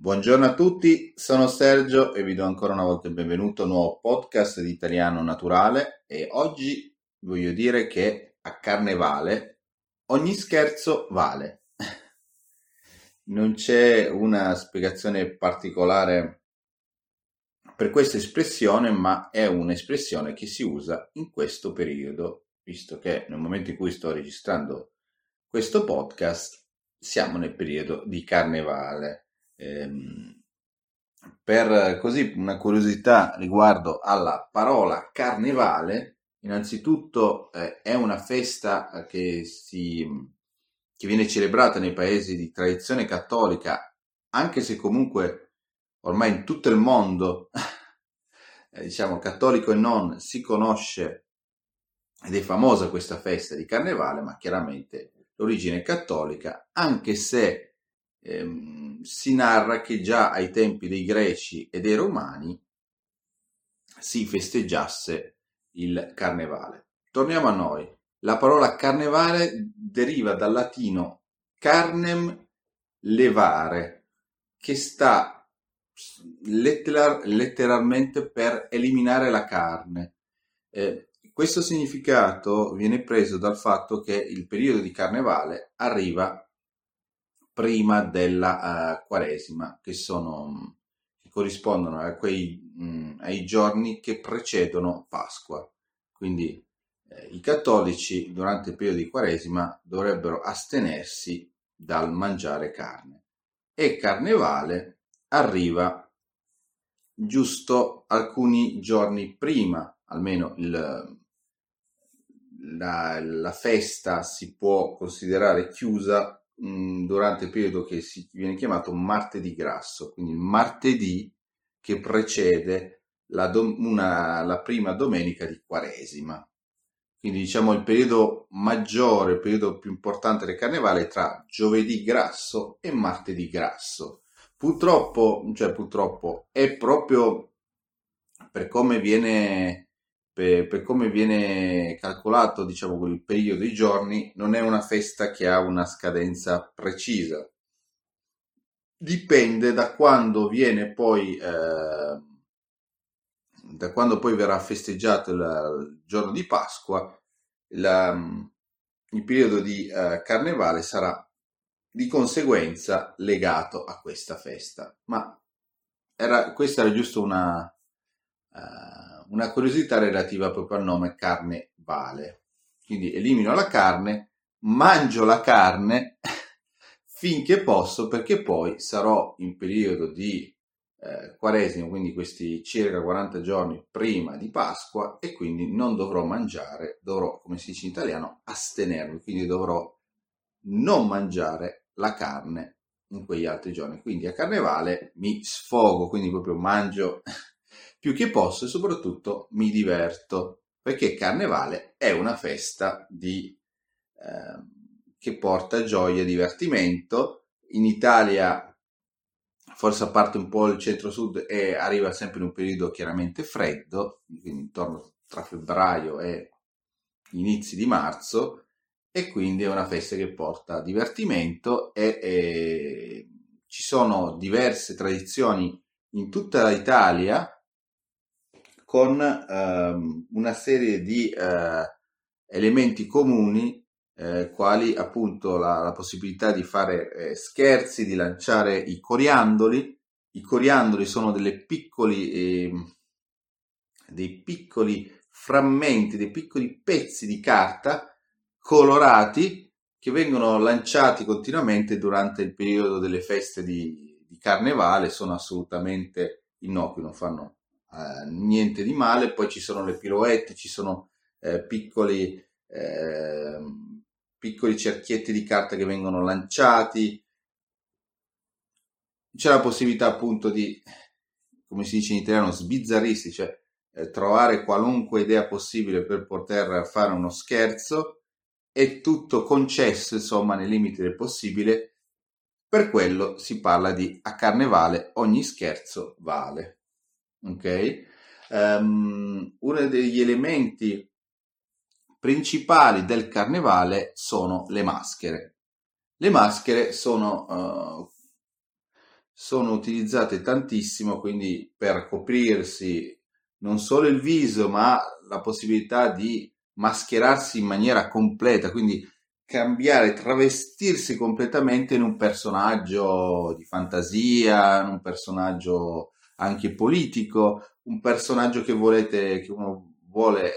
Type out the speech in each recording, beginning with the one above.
Buongiorno a tutti, sono Sergio e vi do ancora una volta il benvenuto a un nuovo podcast di Italiano Naturale e oggi voglio dire che a Carnevale ogni scherzo vale. Non c'è una spiegazione particolare per questa espressione, ma è un'espressione che si usa in questo periodo, visto che nel momento in cui sto registrando questo podcast siamo nel periodo di Carnevale. Ehm, per così una curiosità riguardo alla parola carnevale, innanzitutto eh, è una festa eh, che, si, che viene celebrata nei paesi di tradizione cattolica, anche se comunque ormai in tutto il mondo, eh, diciamo cattolico e non, si conosce ed è famosa questa festa di carnevale, ma chiaramente l'origine è cattolica, anche se ehm, si narra che già ai tempi dei greci e dei romani si festeggiasse il carnevale. Torniamo a noi. La parola carnevale deriva dal latino carnem levare, che sta letterar- letteralmente per eliminare la carne. Eh, questo significato viene preso dal fatto che il periodo di carnevale arriva prima della uh, Quaresima, che, sono, che corrispondono a quei, mh, mm, ai giorni che precedono Pasqua. Quindi eh, i cattolici durante il periodo di Quaresima dovrebbero astenersi dal mangiare carne. E Carnevale arriva giusto alcuni giorni prima, almeno il, la, la, festa si può considerare chiusa mh, durante il periodo che si viene chiamato martedì grasso, quindi il martedì che precede la, dom- una, la prima domenica di Quaresima. Quindi diciamo il periodo maggiore, il periodo più importante del carnevale è tra giovedì grasso e martedì grasso. Purtroppo, cioè purtroppo, è proprio per come viene per, per, come viene calcolato diciamo, il periodo dei giorni, non è una festa che ha una scadenza precisa. Dipende da quando viene poi, eh, da quando poi verrà festeggiato il, giorno di Pasqua, la, il periodo di eh, carnevale sarà di conseguenza legato a questa festa. Ma era, questa era giusto una, uh, una curiosità relativa proprio al nome carne vale. Quindi elimino la carne, mangio la carne finché posso perché poi sarò in periodo di eh, quaresimo, quindi questi circa 40 giorni prima di Pasqua e quindi non dovrò mangiare, dovrò, come si dice in italiano, astenermi, quindi dovrò non mangiare la carne in quegli altri giorni. Quindi a carnevale mi sfogo, quindi proprio mangio più che posso e soprattutto mi diverto, perché Carnevale è una festa di, eh, che porta gioia e divertimento. In Italia, forse a parte un po' il centro-sud, è, arriva sempre in un periodo chiaramente freddo, quindi intorno tra febbraio e inizi di marzo, e quindi è una festa che porta divertimento e, e ci sono diverse tradizioni in tutta l'Italia con ehm, una serie di eh, elementi comuni eh, quali appunto la, la, possibilità di fare eh, scherzi, di lanciare i coriandoli. I coriandoli sono piccoli, ehm, dei piccoli frammenti, dei piccoli pezzi di carta colorati che vengono lanciati continuamente durante il periodo delle feste di, di carnevale, sono assolutamente innocui, non fanno eh, niente di male, poi ci sono le pirouette, ci sono eh, piccoli, eh, piccoli cerchietti di carta che vengono lanciati, c'è la possibilità appunto di, come si dice in italiano, sbizzarristi, cioè eh, trovare qualunque idea possibile per poter fare uno scherzo, è tutto concesso insomma nei limiti del possibile, per quello si parla di a carnevale ogni scherzo vale ok? Um, uno degli elementi principali del carnevale sono le maschere. Le maschere sono, uh, sono utilizzate tantissimo, quindi per coprirsi non solo il viso, ma la possibilità di mascherarsi in maniera completa, quindi cambiare, travestirsi completamente in un personaggio di fantasia, in un personaggio anche politico, un personaggio che volete, che uno vuole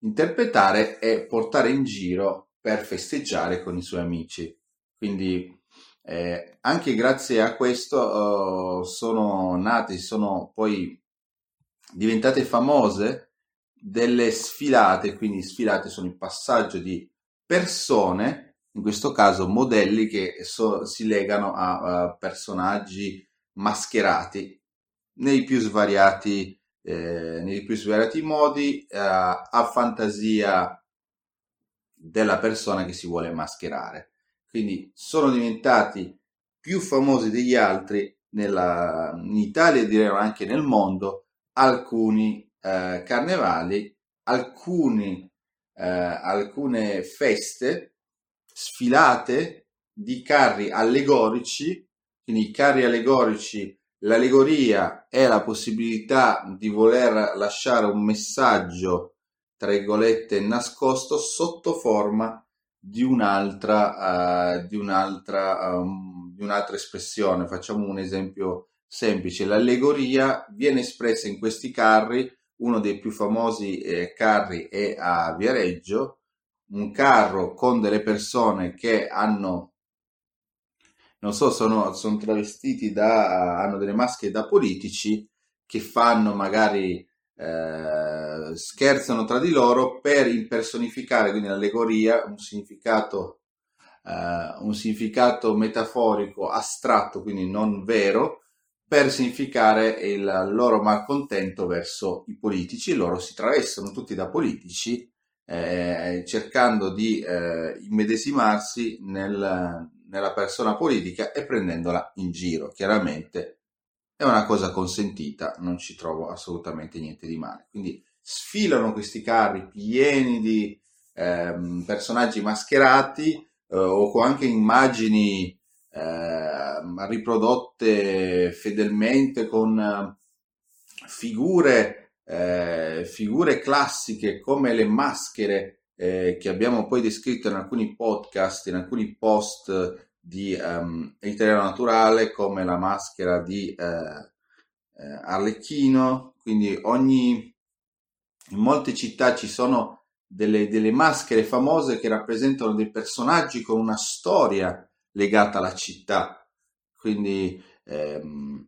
interpretare e portare in giro per festeggiare con i suoi amici. Quindi eh, anche grazie a questo uh, sono nate, sono poi diventate famose delle sfilate, quindi sfilate sono il passaggio di persone, in questo caso modelli che so, si legano a, a, personaggi mascherati nei più svariati, eh, nei più svariati modi, eh, a fantasia della persona che si vuole mascherare. Quindi sono diventati più famosi degli altri nella, in Italia e direi anche nel mondo alcuni eh, carnevali, alcuni, eh, alcune feste, sfilate di carri allegorici, quindi i carri allegorici, l'allegoria è la possibilità di voler lasciare un messaggio, tra virgolette, nascosto sotto forma di un'altra, uh, di un'altra, um, di un'altra espressione. Facciamo un esempio semplice. L'allegoria viene espressa in questi carri uno dei più famosi eh, carri è a Viareggio, un carro con delle persone che hanno, non so, sono, sono travestiti da, hanno delle maschere da politici che fanno magari, eh, scherzano tra di loro per impersonificare, quindi l'allegoria, un significato, eh, un significato metaforico astratto, quindi non vero, per significare il loro malcontento verso i politici. Loro si travestono tutti da politici eh, cercando di eh, immedesimarsi nel, nella persona politica e prendendola in giro. Chiaramente è una cosa consentita, non ci trovo assolutamente niente di male. Quindi sfilano questi carri pieni di eh, personaggi mascherati eh, o anche immagini eh, riprodotte fedelmente con eh, figure, eh, figure classiche come le maschere eh, che abbiamo poi descritto in alcuni podcast, in alcuni post di um, Italiano Naturale, come la maschera di eh, eh, Arlecchino. Quindi ogni, in molte città ci sono delle, delle maschere famose che rappresentano dei personaggi con una storia legata alla città. Quindi ehm,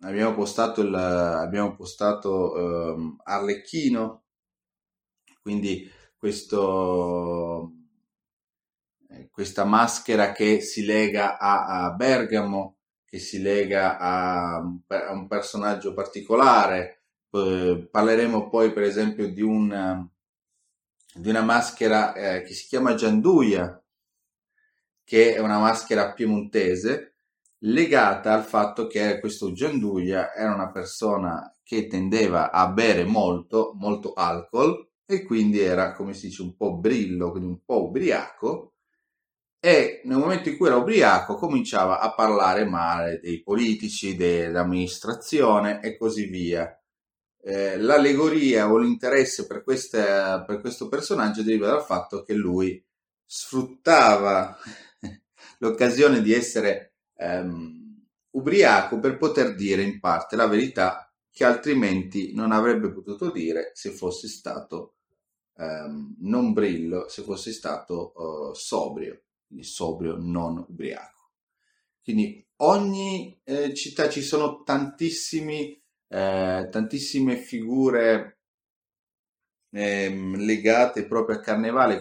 abbiamo postato, il, abbiamo postato ehm, Arlecchino, quindi questo, eh, questa maschera che si lega a, a Bergamo, che si lega a, a un personaggio particolare. Eh, parleremo poi per esempio di, un, di una maschera eh, che si chiama Gianduia, che è una maschera piemontese legata al fatto che questo Gianduia era una persona che tendeva a bere molto, molto alcol e quindi era, come si dice, un po' brillo, quindi un po' ubriaco e nel momento in cui era ubriaco cominciava a parlare male dei politici, dell'amministrazione e così via. Eh, l'allegoria o l'interesse per, queste, per questo personaggio deriva dal fatto che lui sfruttava l'occasione di essere ehm, ubriaco per poter dire in parte la verità che altrimenti non avrebbe potuto dire se fosse stato ehm, non brillo, se fosse stato uh, sobrio, quindi sobrio, non ubriaco. Quindi ogni eh, città ci sono tantissimi, eh, tantissime figure ehm, legate proprio al carnevale.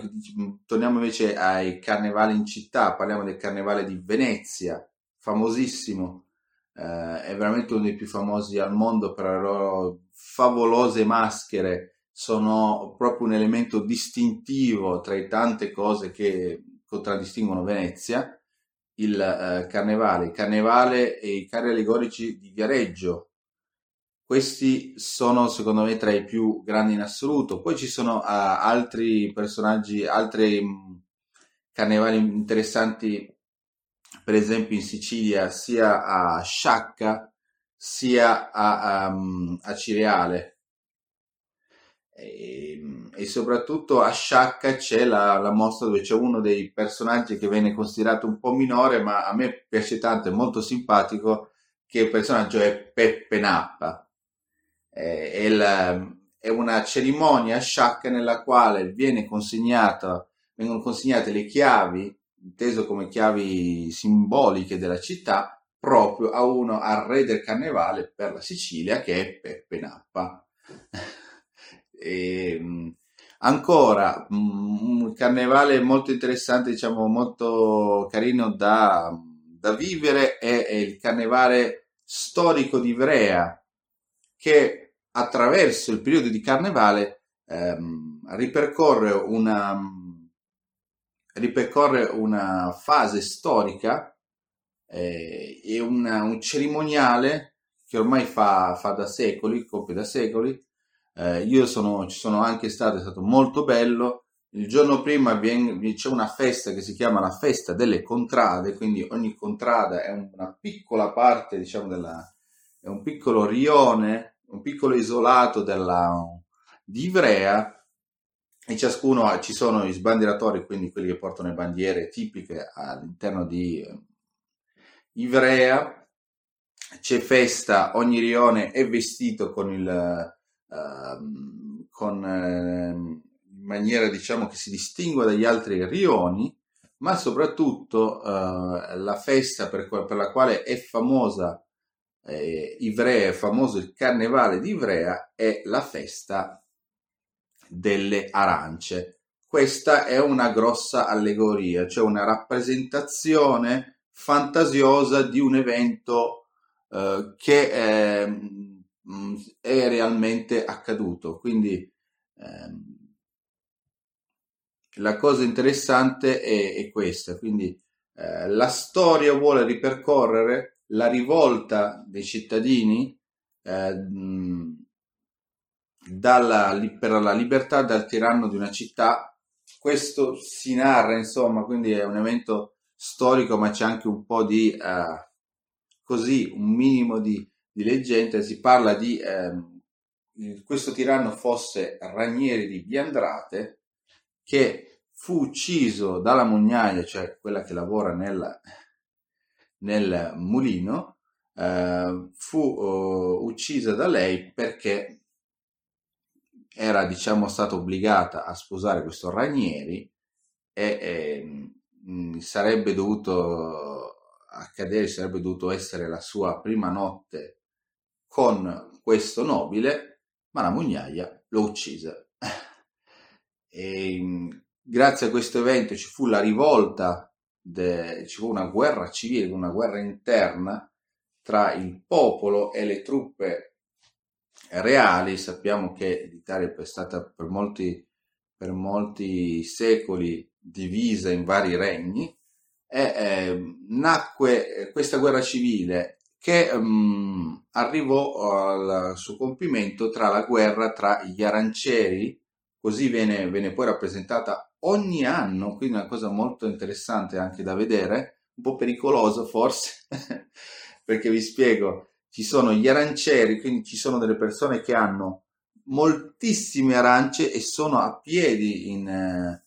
Torniamo invece ai carnevali in città, parliamo del carnevale di Venezia, famosissimo, eh, è veramente uno dei più famosi al mondo per le loro favolose maschere, sono proprio un elemento distintivo tra le tante cose che contraddistinguono Venezia. Il eh, carnevale, il carnevale e i carri allegorici di Viareggio, questi sono secondo me tra i più grandi in assoluto. Poi ci sono uh, altri personaggi, altri um, carnevali interessanti per esempio in Sicilia sia a Sciacca sia a, a, a Cireale. E, e, soprattutto a Sciacca c'è la, la, mostra dove c'è uno dei personaggi che viene considerato un po' minore ma a me piace tanto, è molto simpatico che il personaggio è Peppe Nappa. È, è, la, è una cerimonia a Sciacca nella quale viene consegnata, vengono consegnate le chiavi inteso come chiavi simboliche della città, proprio a uno, al re del carnevale per la Sicilia, che è Peppe Nappa. e, ehm, ancora, un carnevale molto interessante, diciamo molto carino da, da vivere, è, è il carnevale storico di Ivrea, che attraverso il periodo di carnevale ehm, ripercorre una ripercorre una fase storica eh, e una, un cerimoniale che ormai fa, fa, da secoli, compie da secoli. Eh, io sono, ci sono anche stato, è stato molto bello. Il giorno prima viene, c'è una festa che si chiama la festa delle contrade, quindi ogni contrada è una piccola parte, diciamo, della, è un piccolo rione, un piccolo isolato della, di Ivrea e ciascuno ha, ci sono i sbandieratori, quindi quelli che portano le bandiere tipiche all'interno di eh, Ivrea. C'è festa, ogni rione è vestito con il uh, con, uh, in maniera diciamo che si distingue dagli altri rioni, ma soprattutto uh, la festa per, per, la quale è famosa eh, Ivrea, è famoso il carnevale di Ivrea, è la festa delle arance. Questa è una grossa allegoria, cioè una rappresentazione fantasiosa di un evento eh, che è, mm, è, realmente accaduto. Quindi ehm, la cosa interessante è, è questa. Quindi eh, la storia vuole ripercorrere la rivolta dei cittadini eh, mm, dalla, per la libertà dal tiranno di una città. Questo si narra, insomma, quindi è un evento storico, ma c'è anche un po' di eh, così, un minimo di, di leggenda. Si parla di eh, questo tiranno fosse Ranieri di Biandrate, che fu ucciso dalla mugnaia, cioè quella che lavora nel, nel mulino, eh, fu uh, uccisa da lei perché era diciamo stata obbligata a sposare questo Ranieri e, e mh, sarebbe dovuto accadere, sarebbe dovuto essere la sua prima notte con questo nobile, ma la mugnaia lo uccise. e, mh, grazie a questo evento ci fu la rivolta, de, ci fu una guerra civile, una guerra interna tra il popolo e le truppe reali, sappiamo che l'Italia è stata per molti, per molti secoli divisa in vari regni, e eh, nacque questa guerra civile che um, arrivò al suo compimento tra la guerra tra gli arancieri, così viene, viene poi rappresentata ogni anno, quindi una cosa molto interessante anche da vedere, un po' pericoloso forse, perché vi spiego, ci sono gli arancieri, quindi ci sono delle persone che hanno moltissime arance e sono a piedi in, eh,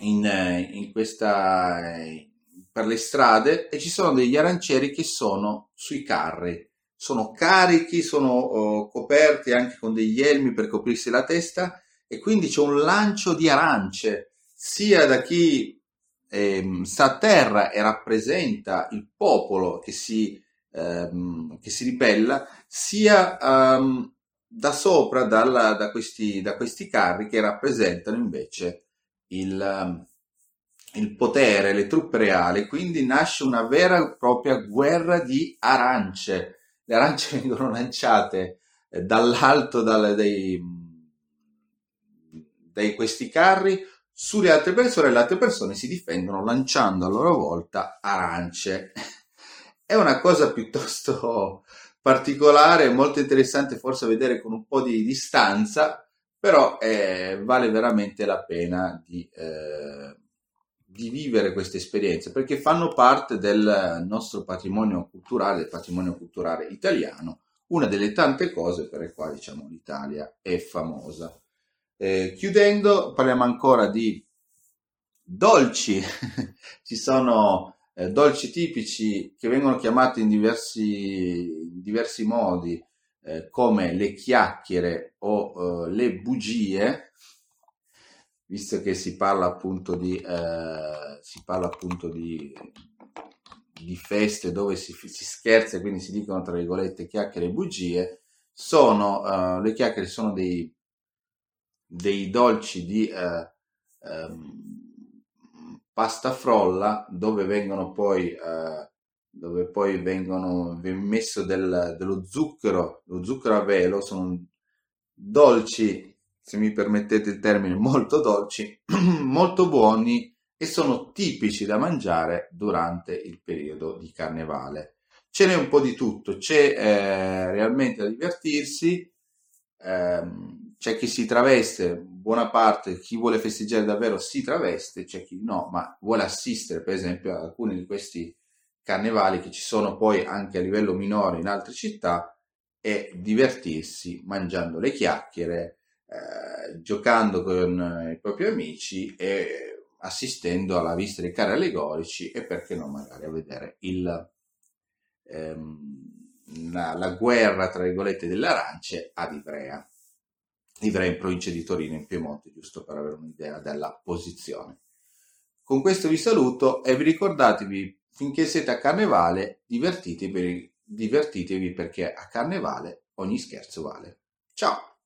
in, eh, in questa, eh, per le strade e ci sono degli arancieri che sono sui carri. Sono carichi, sono oh, coperti anche con degli elmi per coprirsi la testa e quindi c'è un lancio di arance sia da chi eh, sta a terra e rappresenta il popolo che si ehm, che si ribella sia um, da sopra dalla, da, questi, da, questi, carri che rappresentano invece il, um, il potere, le truppe reali, quindi nasce una vera e propria guerra di arance. Le arance vengono lanciate eh, dall'alto dalle, dei, dai questi carri sulle altre persone e le altre persone si difendono lanciando a loro volta arance. È una cosa piuttosto particolare, molto interessante forse vedere con un po' di distanza, però eh, vale veramente la pena di, eh, di vivere queste esperienze perché fanno parte del nostro patrimonio culturale, del patrimonio culturale italiano, una delle tante cose per le quali diciamo, l'Italia è famosa. Eh, chiudendo, parliamo ancora di dolci. Ci sono eh, dolci tipici che vengono chiamati in diversi, in diversi modi, eh, come le chiacchiere o eh, le bugie, visto che si parla appunto di, eh, si parla appunto di, di feste dove si, si scherza e quindi si dicono tra virgolette chiacchiere e bugie, sono, uh, le chiacchiere sono dei, dei dolci di um, pasta frolla dove vengono poi, uh, dove poi vengono messo del, dello zucchero, lo zucchero a velo, sono dolci, se mi permettete il termine, molto dolci, molto buoni e sono tipici da mangiare durante il periodo di carnevale. Ce n'è un po' di tutto, c'è eh, realmente da divertirsi, ehm, c'è chi si traveste, buona parte, chi vuole festeggiare davvero si traveste, c'è chi no, ma vuole assistere per esempio a alcuni di questi carnevali che ci sono poi anche a livello minore in altre città e divertirsi mangiando le chiacchiere, eh, giocando con i propri amici e assistendo alla visita dei carri allegorici e perché no magari a vedere il, ehm, la, la, guerra tra virgolette delle arance ad Ivrea. Ivrea in provincia di Torino in Piemonte, giusto per avere un'idea della posizione. Con questo vi saluto e vi ricordatevi finché siete a carnevale divertitevi, divertitevi perché a carnevale ogni scherzo vale. Ciao!